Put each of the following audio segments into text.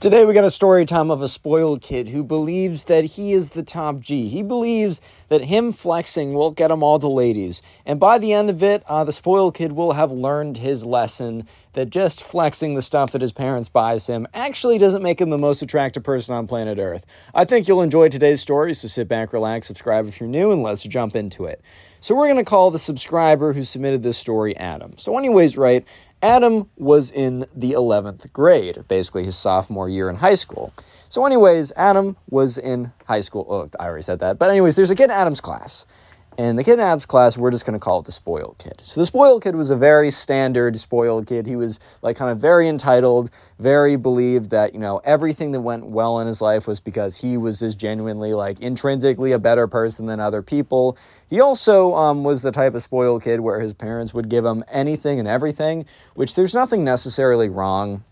Today we got a story time of a spoiled kid who believes that he is the top G. He believes that him flexing will get him all the ladies. And by the end of it, uh, the spoiled kid will have learned his lesson that just flexing the stuff that his parents buys him actually doesn't make him the most attractive person on planet Earth. I think you'll enjoy today's story, so sit back, relax, subscribe if you're new, and let's jump into it. So we're going to call the subscriber who submitted this story Adam. So anyways, right, Adam was in the 11th grade, basically his sophomore year in high school. So, anyways, Adam was in high school. Oh, I already said that. But, anyways, there's a kid in Adam's class. And the kidnaps class, we're just going to call it the spoiled kid. So the spoiled kid was a very standard spoiled kid. He was like kind of very entitled, very believed that, you know, everything that went well in his life was because he was just genuinely like intrinsically a better person than other people. He also um, was the type of spoiled kid where his parents would give him anything and everything, which there's nothing necessarily wrong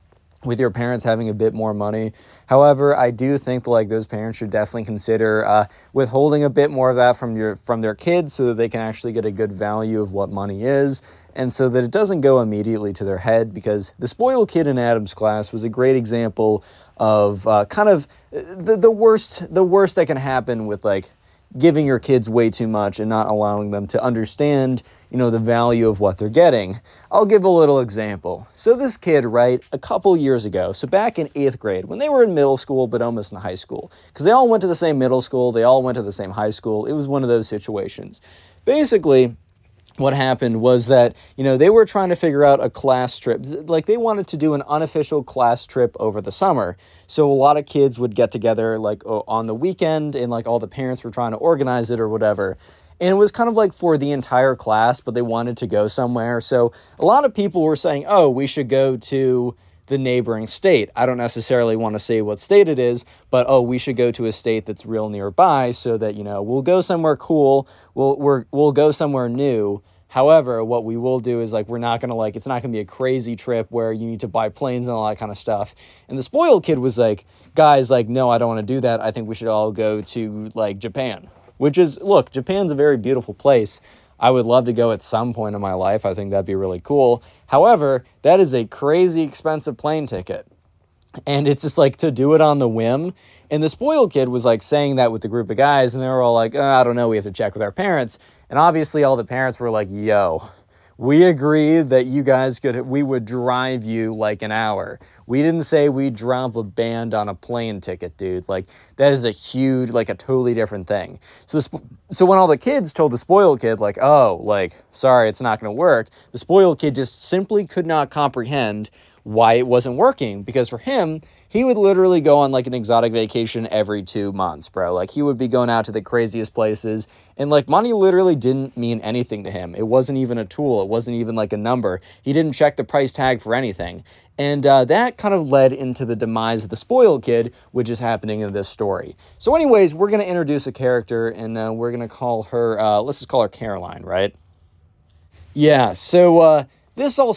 with your parents having a bit more money. However, I do think like those parents should definitely consider uh, withholding a bit more of that from your from their kids so that they can actually get a good value of what money is and so that it doesn't go immediately to their head because the spoiled kid in Adam's class was a great example of uh, kind of the, the worst the worst that can happen with like giving your kids way too much and not allowing them to understand you know, the value of what they're getting. I'll give a little example. So this kid, right, a couple years ago, so back in eighth grade, when they were in middle school, but almost in high school, because they all went to the same middle school, they all went to the same high school. It was one of those situations. Basically, what happened was that you know they were trying to figure out a class trip like they wanted to do an unofficial class trip over the summer so a lot of kids would get together like on the weekend and like all the parents were trying to organize it or whatever and it was kind of like for the entire class, but they wanted to go somewhere. So a lot of people were saying, oh, we should go to the neighboring state. I don't necessarily want to say what state it is, but oh, we should go to a state that's real nearby so that, you know, we'll go somewhere cool, we'll, we're, we'll go somewhere new. However, what we will do is like, we're not going to like, it's not going to be a crazy trip where you need to buy planes and all that kind of stuff. And the spoiled kid was like, guys, like, no, I don't want to do that. I think we should all go to like Japan which is, look, Japan's a very beautiful place. I would love to go at some point in my life. I think that'd be really cool. However, that is a crazy expensive plane ticket. And it's just like to do it on the whim. And the spoiled kid was like saying that with the group of guys, and they were all like, oh, I don't know, we have to check with our parents. And obviously, all the parents were like, yo, we agreed that you guys could, we would drive you like an hour. We didn't say we'd drop a band on a plane ticket, dude. Like that is a huge, like a totally different thing. So, the, so when all the kids told the spoiled kid, like, oh, like, sorry, it's not going to work, the spoiled kid just simply could not comprehend why it wasn't working because for him, he would literally go on like an exotic vacation every two months, bro. Like he would be going out to the craziest places, and like money literally didn't mean anything to him. It wasn't even a tool, it wasn't even like a number. He didn't check the price tag for anything. And uh, that kind of led into the demise of the spoiled kid, which is happening in this story. So, anyways, we're going to introduce a character and uh, we're going to call her, uh, let's just call her Caroline, right? Yeah, so uh, this all.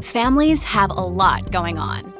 Families have a lot going on.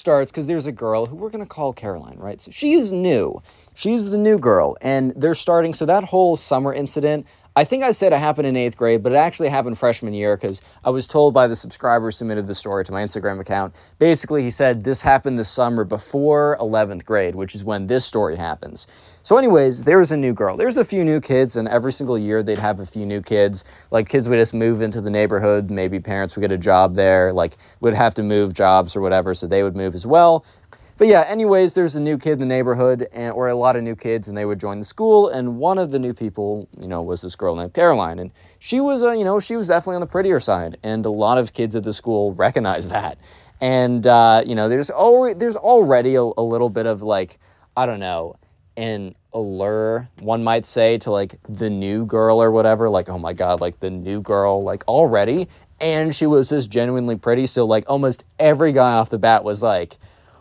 starts because there's a girl who we're going to call Caroline, right? So she is new. She's the new girl, and they're starting. So that whole summer incident, I think I said it happened in eighth grade, but it actually happened freshman year because I was told by the subscriber who submitted the story to my Instagram account. Basically, he said this happened this summer before 11th grade, which is when this story happens. So, anyways, there's a new girl. There's a few new kids, and every single year they'd have a few new kids. Like kids would just move into the neighborhood. Maybe parents would get a job there, like would have to move jobs or whatever, so they would move as well. But yeah, anyways, there's a new kid in the neighborhood, and, or a lot of new kids, and they would join the school. And one of the new people, you know, was this girl named Caroline, and she was, uh, you know, she was definitely on the prettier side, and a lot of kids at the school recognized that. And uh, you know, there's already there's already a, a little bit of like, I don't know, an allure, one might say, to like the new girl or whatever. Like, oh my god, like the new girl, like already. And she was just genuinely pretty, so like almost every guy off the bat was like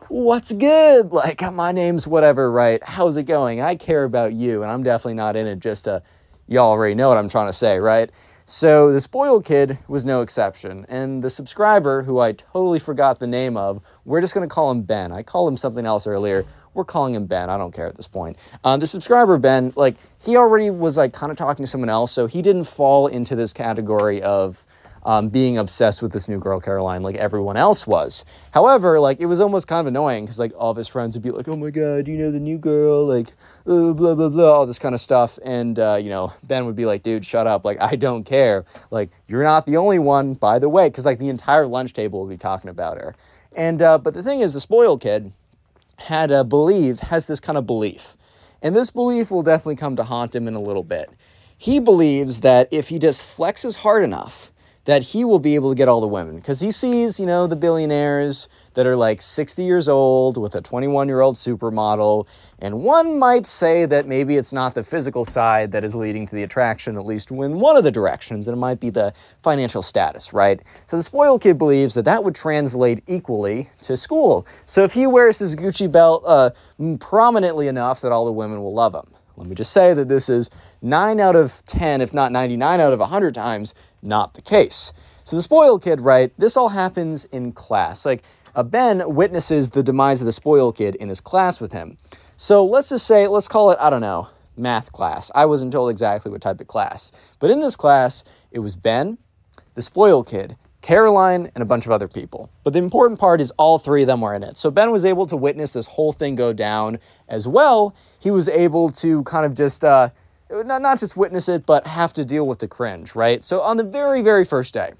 what's good? Like, my name's whatever, right? How's it going? I care about you, and I'm definitely not in it just to, y'all already know what I'm trying to say, right? So the spoiled kid was no exception. And the subscriber, who I totally forgot the name of, we're just going to call him Ben. I called him something else earlier. We're calling him Ben. I don't care at this point. Uh, the subscriber, Ben, like, he already was like kind of talking to someone else, so he didn't fall into this category of um, being obsessed with this new girl Caroline like everyone else was. However, like it was almost kind of annoying because like all of his friends would be like, "Oh my god, do you know the new girl?" Like uh, blah blah blah, all this kind of stuff. And uh, you know Ben would be like, "Dude, shut up! Like I don't care. Like you're not the only one, by the way." Because like the entire lunch table would be talking about her. And uh, but the thing is, the spoiled kid had a believe has this kind of belief, and this belief will definitely come to haunt him in a little bit. He believes that if he just flexes hard enough that he will be able to get all the women because he sees, you know, the billionaires that are like 60 years old with a 21 year old supermodel. And one might say that maybe it's not the physical side that is leading to the attraction, at least in one of the directions, and it might be the financial status, right? So the spoiled kid believes that that would translate equally to school. So if he wears his Gucci belt uh, prominently enough that all the women will love him. Let me just say that this is 9 out of 10, if not 99 out of 100 times, not the case. So the spoiled kid, right? This all happens in class. Like uh, Ben witnesses the demise of the spoiled kid in his class with him. So let's just say, let's call it, I don't know, math class. I wasn't told exactly what type of class. But in this class, it was Ben, the spoiled kid, Caroline, and a bunch of other people. But the important part is all three of them were in it. So Ben was able to witness this whole thing go down as well. He was able to kind of just uh, not, not just witness it, but have to deal with the cringe, right? So on the very, very first day,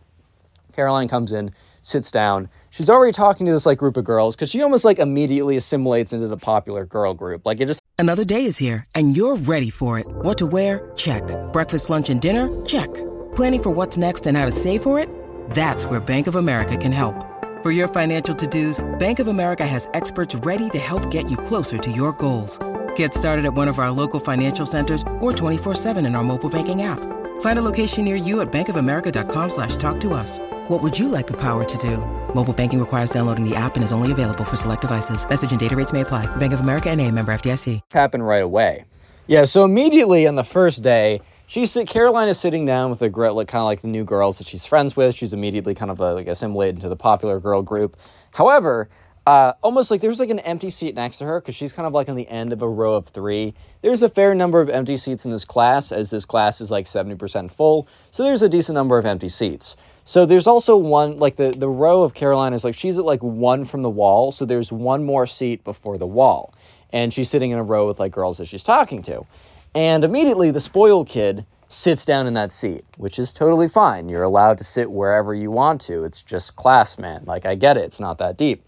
Caroline comes in, sits down. She's already talking to this like group of girls because she almost like immediately assimilates into the popular girl group. Like it just Another day is here and you're ready for it. What to wear? Check. Breakfast, lunch, and dinner? Check. Planning for what's next and how to save for it? That's where Bank of America can help. For your financial to-dos, Bank of America has experts ready to help get you closer to your goals. Get started at one of our local financial centers or 24-7 in our mobile banking app. Find a location near you at bankofamerica.com slash talk to us. What would you like the power to do? Mobile banking requires downloading the app and is only available for select devices. Message and data rates may apply. Bank of America and a member FDIC. Happen right away. Yeah, so immediately on the first day, she's Caroline is sitting down with a girl, like, kind of like the new girls that she's friends with. She's immediately kind of uh, like assimilated into the popular girl group. However, uh, almost like there's like an empty seat next to her because she's kind of like on the end of a row of three. There's a fair number of empty seats in this class, as this class is like 70% full. So there's a decent number of empty seats. So there's also one, like the, the row of Caroline is like, she's at like one from the wall. So there's one more seat before the wall. And she's sitting in a row with like girls that she's talking to. And immediately the spoiled kid sits down in that seat, which is totally fine. You're allowed to sit wherever you want to. It's just class, man. Like, I get it. It's not that deep.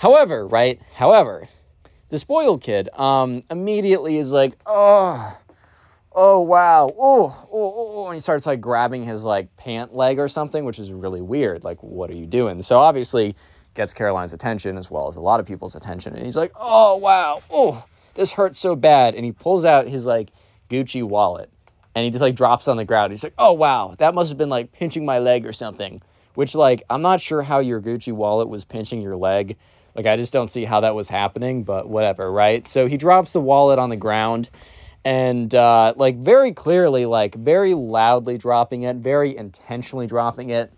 However, right? However, the spoiled kid um, immediately is like, oh, oh wow, oh, oh, oh, and he starts like grabbing his like pant leg or something, which is really weird. Like, what are you doing? So obviously gets Caroline's attention as well as a lot of people's attention, and he's like, oh wow, oh, this hurts so bad. And he pulls out his like Gucci wallet and he just like drops on the ground. He's like, oh wow, that must have been like pinching my leg or something. Which like I'm not sure how your Gucci wallet was pinching your leg. Like I just don't see how that was happening, but whatever, right? So he drops the wallet on the ground and uh, like very clearly, like very loudly dropping it, very intentionally dropping it.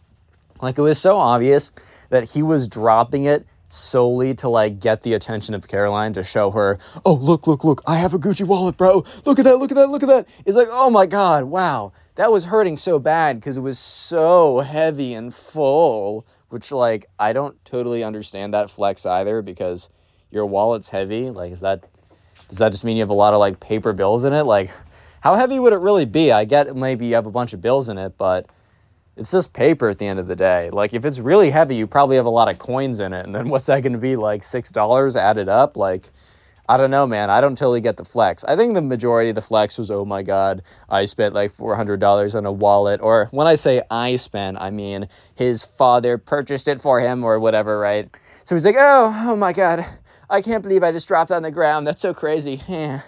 Like it was so obvious that he was dropping it solely to like get the attention of Caroline to show her, oh, look, look, look, I have a Gucci wallet, bro. Look at that, look at that, look at that. It's like, oh my God, wow. That was hurting so bad because it was so heavy and full, which like I don't totally understand that flex either because your wallet's heavy. Like, is that does that just mean you have a lot of like paper bills in it? Like, how heavy would it really be? I get maybe you have a bunch of bills in it, but it's just paper at the end of the day. Like if it's really heavy, you probably have a lot of coins in it. And then what's that going to be like $6 added up? Like, I don't know, man. I don't totally get the flex. I think the majority of the flex was, oh my God, I spent like $400 on a wallet. Or when I say I spent, I mean his father purchased it for him or whatever, right? So he's like, oh, oh my God, I can't believe I just dropped on the ground. That's so crazy.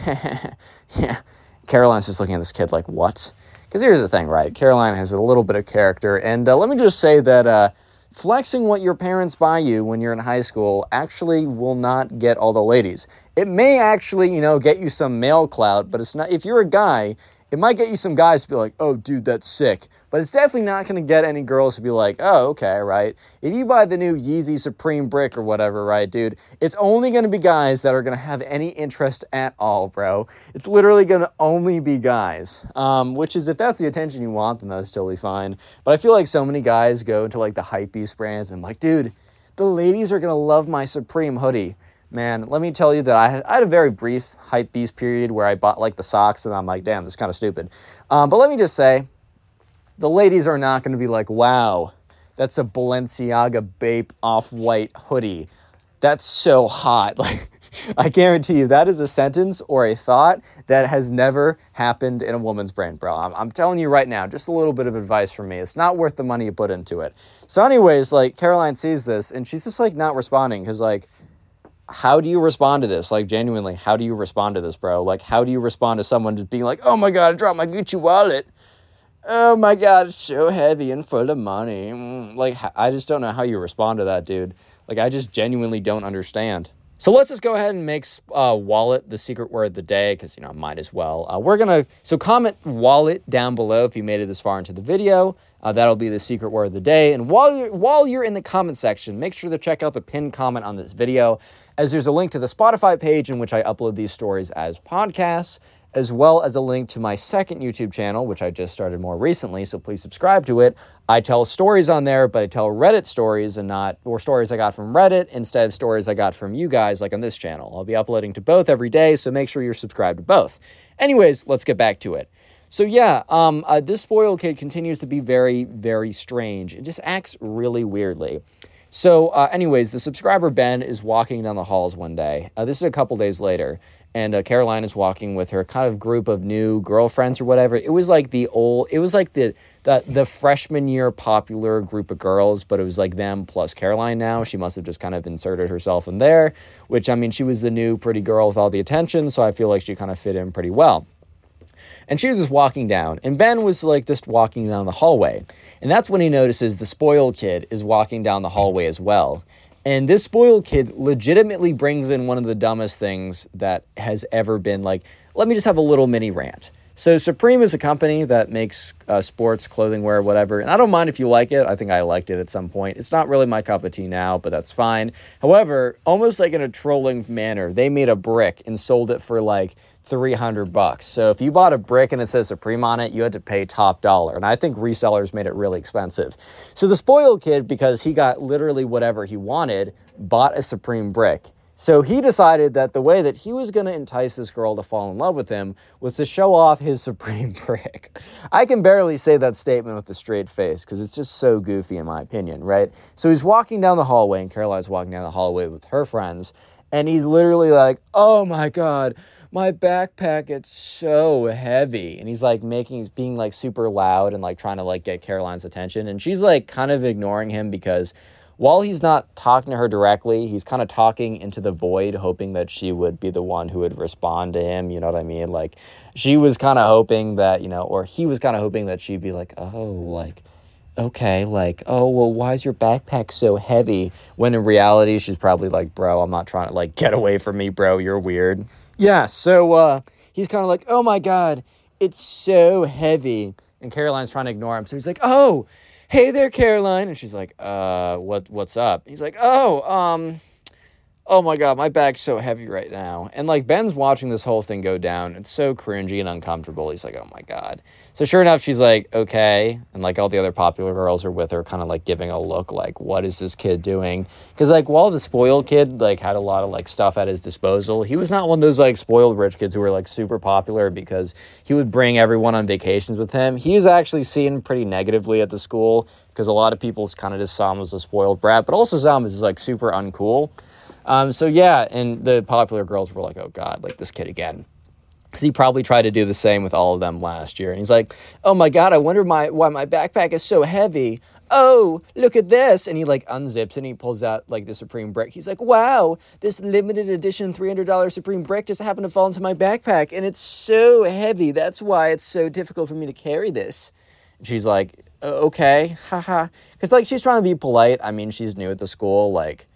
yeah. Caroline's just looking at this kid like, what? Because here's the thing, right? Caroline has a little bit of character. And uh, let me just say that uh, flexing what your parents buy you when you're in high school actually will not get all the ladies. It may actually, you know, get you some male clout, but it's not. If you're a guy, it might get you some guys to be like, oh, dude, that's sick. But it's definitely not going to get any girls to be like, oh, okay, right? If you buy the new Yeezy Supreme brick or whatever, right, dude, it's only going to be guys that are going to have any interest at all, bro. It's literally going to only be guys. Um, which is, if that's the attention you want, then that's totally fine. But I feel like so many guys go into like the hypebeast brands and I'm like, dude, the ladies are going to love my Supreme hoodie man, let me tell you that I had, I had a very brief hype beast period where I bought like the socks and I'm like, damn, this is kind of stupid. Um, but let me just say, the ladies are not going to be like, wow, that's a Balenciaga Bape off white hoodie. That's so hot. Like, I guarantee you that is a sentence or a thought that has never happened in a woman's brain, bro. I'm, I'm telling you right now, just a little bit of advice from me. It's not worth the money you put into it. So, anyways, like Caroline sees this and she's just like not responding because, like, how do you respond to this? Like, genuinely, how do you respond to this, bro? Like, how do you respond to someone just being like, oh my God, I dropped my Gucci wallet? Oh my God, it's so heavy and full of money. Mm. Like, I just don't know how you respond to that, dude. Like, I just genuinely don't understand. So let's just go ahead and make uh, wallet the secret word of the day because, you know, might as well. Uh, we're going to, so comment wallet down below if you made it this far into the video. Uh, that'll be the secret word of the day. And while you're, while you're in the comment section, make sure to check out the pinned comment on this video as there's a link to the Spotify page in which I upload these stories as podcasts, as well as a link to my second YouTube channel, which I just started more recently, so please subscribe to it. I tell stories on there, but I tell Reddit stories and not, or stories I got from Reddit instead of stories I got from you guys, like on this channel. I'll be uploading to both every day, so make sure you're subscribed to both. Anyways, let's get back to it. So yeah, um, uh, this spoiled kid continues to be very, very strange. It just acts really weirdly. So, uh, anyways, the subscriber Ben is walking down the halls one day. Uh, this is a couple days later, and uh, Caroline is walking with her kind of group of new girlfriends or whatever. It was like the old, it was like the the the freshman year popular group of girls, but it was like them plus Caroline. Now she must have just kind of inserted herself in there, which I mean, she was the new pretty girl with all the attention, so I feel like she kind of fit in pretty well. And she was just walking down, and Ben was like just walking down the hallway. And that's when he notices the spoiled kid is walking down the hallway as well. And this spoiled kid legitimately brings in one of the dumbest things that has ever been like, let me just have a little mini rant. So, Supreme is a company that makes uh, sports, clothing, wear, whatever. And I don't mind if you like it. I think I liked it at some point. It's not really my cup of tea now, but that's fine. However, almost like in a trolling manner, they made a brick and sold it for like 300 bucks. So if you bought a brick and it says Supreme on it, you had to pay top dollar. And I think resellers made it really expensive. So the spoiled kid, because he got literally whatever he wanted, bought a Supreme brick. So he decided that the way that he was going to entice this girl to fall in love with him was to show off his Supreme brick. I can barely say that statement with a straight face because it's just so goofy, in my opinion, right? So he's walking down the hallway, and Caroline's walking down the hallway with her friends, and he's literally like, oh my God my backpack it's so heavy and he's like making being like super loud and like trying to like get caroline's attention and she's like kind of ignoring him because while he's not talking to her directly, he's kind of talking into the void, hoping that she would be the one who would respond to him. You know what I mean? Like, she was kind of hoping that, you know, or he was kind of hoping that she'd be like, oh, like, okay, like, oh, well, why is your backpack so heavy? When in reality, she's probably like, bro, I'm not trying to, like, get away from me, bro. You're weird. Yeah, so uh, he's kind of like, oh my God, it's so heavy. And Caroline's trying to ignore him. So he's like, oh, hey there, Caroline. And she's like, uh, what, what's up? He's like, oh, um, oh my god, my back's so heavy right now. And like Ben's watching this whole thing go down. It's so cringy and uncomfortable. He's like, oh my god. So sure enough, she's like, okay. And like all the other popular girls are with her, kind of like giving a look like, what is this kid doing? Because like while the spoiled kid like had a lot of like stuff at his disposal, he was not one of those like spoiled rich kids who were like super popular because he would bring everyone on vacations with him. He was actually seen pretty negatively at the school because a lot of people kind of just saw him as a spoiled brat, but also saw him as like super uncool. Um, so yeah, and the popular girls were like, "Oh God, like this kid again," because he probably tried to do the same with all of them last year. And he's like, "Oh my God, I wonder my why my backpack is so heavy." Oh, look at this! And he like unzips and he pulls out like the Supreme brick. He's like, "Wow, this limited edition three hundred dollars Supreme brick just happened to fall into my backpack, and it's so heavy. That's why it's so difficult for me to carry this." And she's like, "Okay, haha," because like she's trying to be polite. I mean, she's new at the school, like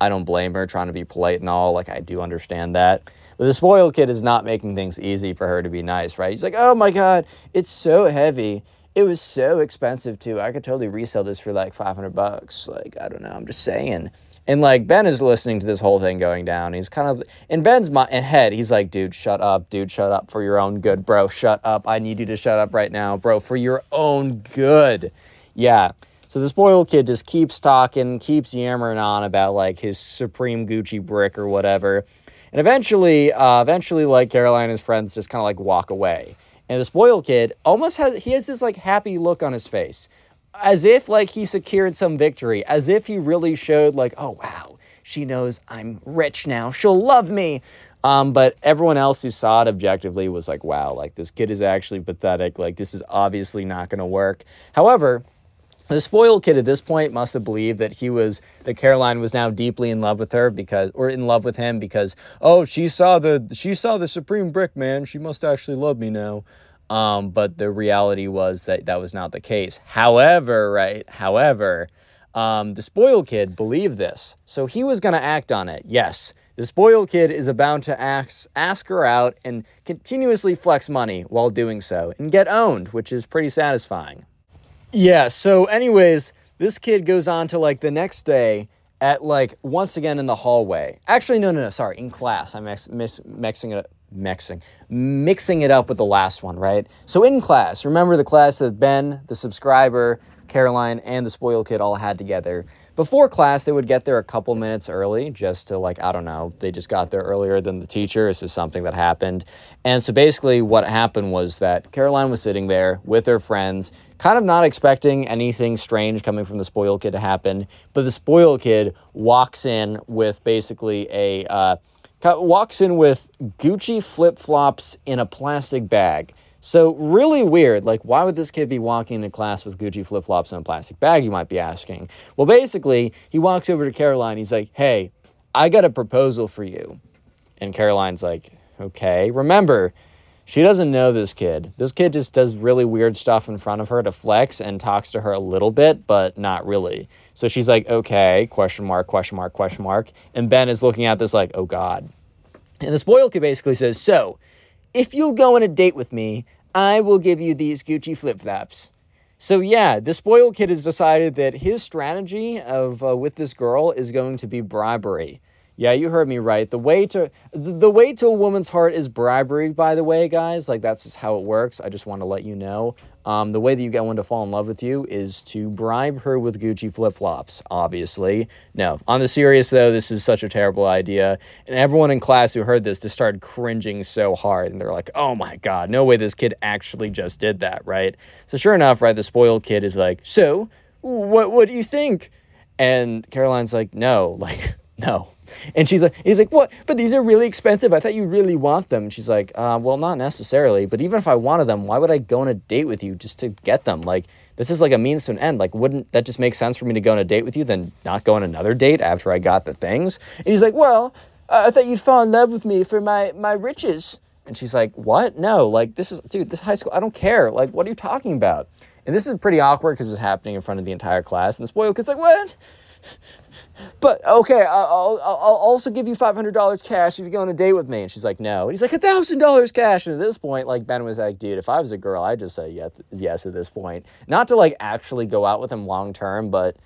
I don't blame her trying to be polite and all. Like, I do understand that. But the spoiled kid is not making things easy for her to be nice, right? He's like, oh my God, it's so heavy. It was so expensive too. I could totally resell this for like 500 bucks. Like, I don't know. I'm just saying. And like Ben is listening to this whole thing going down. He's kind of in Ben's mind, head. He's like, "Dude, shut up, dude, shut up for your own good, bro. Shut up. I need you to shut up right now, bro, for your own good." Yeah. So the spoiled kid just keeps talking, keeps yammering on about like his supreme Gucci brick or whatever. And eventually, uh, eventually, like Caroline and his friends just kind of like walk away. And the spoiled kid almost has he has this like happy look on his face, as if like he secured some victory, as if he really showed like, oh wow, she knows I'm rich now, she'll love me. Um, but everyone else who saw it objectively was like, wow, like this kid is actually pathetic. Like this is obviously not going to work. However, the spoiled kid at this point must have believed that he was that Caroline was now deeply in love with her because or in love with him because oh she saw the she saw the supreme brick man. She must actually love me now. Um, but the reality was that that was not the case. However right however um, the spoiled kid believed this. So he was going to act on it yes. The spoiled kid is about to ask, ask her out and continuously flex money while doing so and get owned which is pretty satisfying yeah. So, anyways, this kid goes on to like the next day at like once again in the hallway. Actually, no, no, no. Sorry, in class. I'm mix, mix, mixing it, mixing, mixing it up with the last one, right? So in class, remember the class that Ben, the subscriber, Caroline, and the spoiled kid all had together. Before class, they would get there a couple minutes early just to, like, I don't know, they just got there earlier than the teacher. This is something that happened. And so basically, what happened was that Caroline was sitting there with her friends, kind of not expecting anything strange coming from the spoiled kid to happen. But the spoiled kid walks in with basically a, uh, walks in with Gucci flip flops in a plastic bag. So, really weird. Like, why would this kid be walking into class with Gucci flip flops in a plastic bag, you might be asking? Well, basically, he walks over to Caroline. He's like, hey, I got a proposal for you. And Caroline's like, okay. Remember, she doesn't know this kid. This kid just does really weird stuff in front of her to flex and talks to her a little bit, but not really. So she's like, okay, question mark, question mark, question mark. And Ben is looking at this like, oh God. And the spoiled kid basically says, so, if you'll go on a date with me, I will give you these Gucci flip flops. So yeah, the spoiled kid has decided that his strategy of uh, with this girl is going to be bribery. Yeah, you heard me right. The way to the way to a woman's heart is bribery. By the way, guys, like that's just how it works. I just want to let you know. Um, the way that you get one to fall in love with you is to bribe her with Gucci flip flops. Obviously, no. On the serious though, this is such a terrible idea, and everyone in class who heard this just started cringing so hard, and they're like, "Oh my god, no way! This kid actually just did that, right?" So sure enough, right, the spoiled kid is like, "So, what? What do you think?" And Caroline's like, "No, like, no." And she's like, he's like, what? But these are really expensive. I thought you really want them. And she's like, uh, well, not necessarily. But even if I wanted them, why would I go on a date with you just to get them? Like, this is like a means to an end. Like, wouldn't that just make sense for me to go on a date with you than not go on another date after I got the things? And he's like, well, uh, I thought you'd fall in love with me for my my riches. And she's like, what? No, like this is, dude, this high school. I don't care. Like, what are you talking about? And this is pretty awkward because it's happening in front of the entire class. And the spoiled kid's like, what? But okay, I'll, I'll, also give you $500 cash if you go on a date with me. And she's like, no. And he's like, $1,000 cash. And at this point, like, Ben was like, dude, if I was a girl, I'd just say yes, yes at this point. Not to like actually go out with him long term, but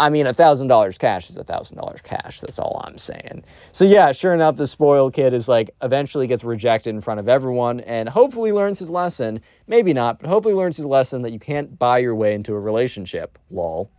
I mean, $1,000 cash is $1,000 cash. That's all I'm saying. So, yeah, sure enough, the spoiled kid is like eventually gets rejected in front of everyone and hopefully learns his lesson. Maybe not, but hopefully learns his lesson that you can't buy your way into a relationship. Lol.